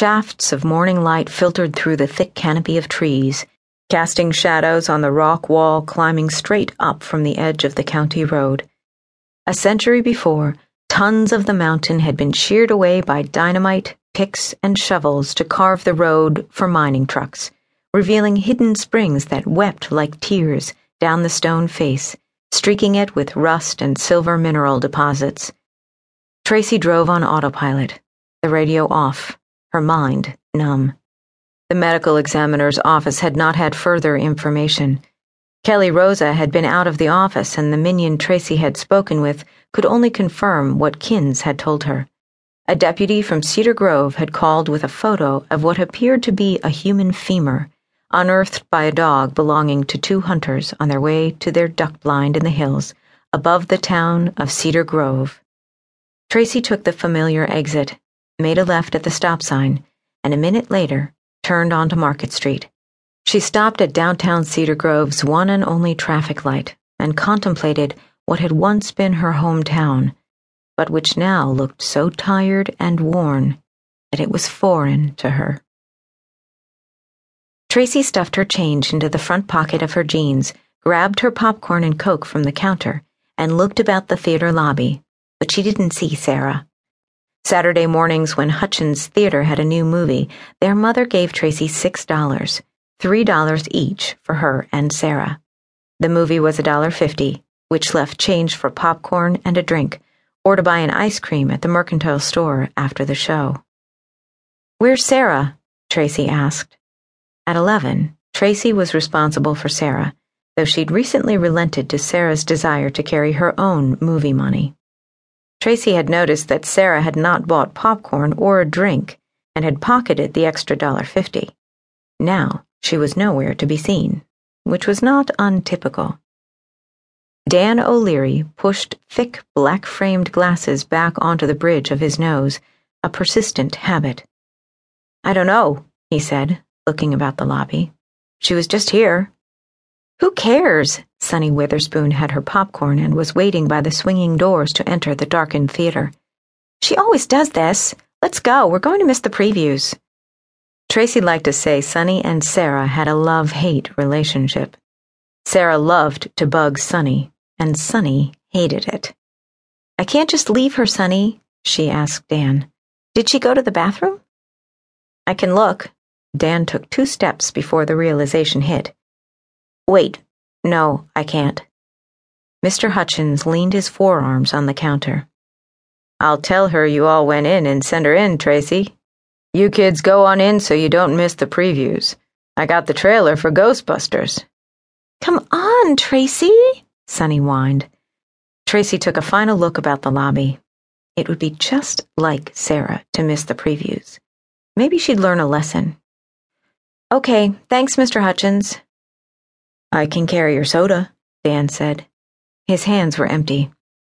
Shafts of morning light filtered through the thick canopy of trees, casting shadows on the rock wall climbing straight up from the edge of the county road. A century before, tons of the mountain had been sheared away by dynamite, picks, and shovels to carve the road for mining trucks, revealing hidden springs that wept like tears down the stone face, streaking it with rust and silver mineral deposits. Tracy drove on autopilot, the radio off her mind numb. The medical examiner's office had not had further information. Kelly Rosa had been out of the office, and the minion Tracy had spoken with could only confirm what Kins had told her. A deputy from Cedar Grove had called with a photo of what appeared to be a human femur, unearthed by a dog belonging to two hunters on their way to their duck blind in the hills above the town of Cedar Grove. Tracy took the familiar exit made a left at the stop sign, and a minute later turned onto Market Street. She stopped at downtown Cedar Grove's one and only traffic light and contemplated what had once been her hometown, but which now looked so tired and worn that it was foreign to her. Tracy stuffed her change into the front pocket of her jeans, grabbed her popcorn and Coke from the counter, and looked about the theater lobby, but she didn't see Sarah. Saturday mornings, when Hutchins Theater had a new movie, their mother gave Tracy $6, $3 each for her and Sarah. The movie was $1.50, which left change for popcorn and a drink, or to buy an ice cream at the mercantile store after the show. Where's Sarah? Tracy asked. At 11, Tracy was responsible for Sarah, though she'd recently relented to Sarah's desire to carry her own movie money. Tracy had noticed that Sarah had not bought popcorn or a drink and had pocketed the extra dollar fifty. Now she was nowhere to be seen, which was not untypical. Dan O'Leary pushed thick black framed glasses back onto the bridge of his nose, a persistent habit. I don't know, he said, looking about the lobby. She was just here. Who cares? Sunny Witherspoon had her popcorn and was waiting by the swinging doors to enter the darkened theater. She always does this. Let's go. We're going to miss the previews. Tracy liked to say Sunny and Sarah had a love hate relationship. Sarah loved to bug Sunny, and Sunny hated it. I can't just leave her, Sunny, she asked Dan. Did she go to the bathroom? I can look. Dan took two steps before the realization hit. Wait, no, I can't. Mr. Hutchins leaned his forearms on the counter. I'll tell her you all went in and send her in, Tracy. You kids go on in so you don't miss the previews. I got the trailer for Ghostbusters. Come on, Tracy, Sunny whined. Tracy took a final look about the lobby. It would be just like Sarah to miss the previews. Maybe she'd learn a lesson. Okay, thanks, Mr. Hutchins. I can carry your soda, Dan said. His hands were empty.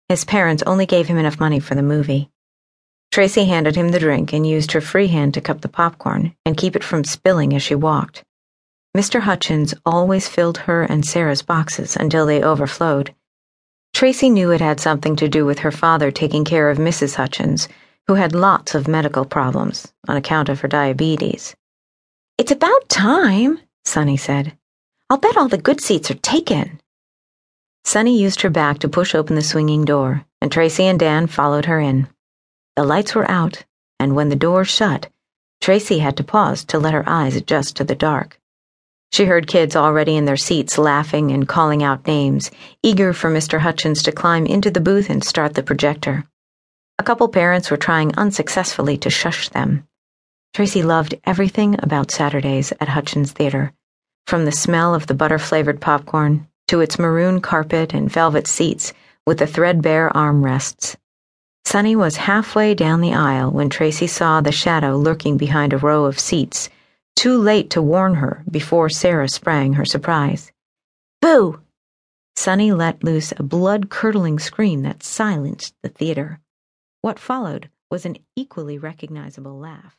His parents only gave him enough money for the movie. Tracy handed him the drink and used her free hand to cup the popcorn and keep it from spilling as she walked. Mr. Hutchins always filled her and Sarah's boxes until they overflowed. Tracy knew it had something to do with her father taking care of Mrs. Hutchins, who had lots of medical problems on account of her diabetes. It's about time, Sunny said. I'll bet all the good seats are taken. Sunny used her back to push open the swinging door, and Tracy and Dan followed her in. The lights were out, and when the door shut, Tracy had to pause to let her eyes adjust to the dark. She heard kids already in their seats laughing and calling out names, eager for Mr. Hutchins to climb into the booth and start the projector. A couple parents were trying unsuccessfully to shush them. Tracy loved everything about Saturdays at Hutchins Theater from the smell of the butter flavored popcorn to its maroon carpet and velvet seats with the threadbare armrests. Sunny was halfway down the aisle when Tracy saw the shadow lurking behind a row of seats, too late to warn her before Sarah sprang her surprise. Boo! Sunny let loose a blood curdling scream that silenced the theater. What followed was an equally recognizable laugh.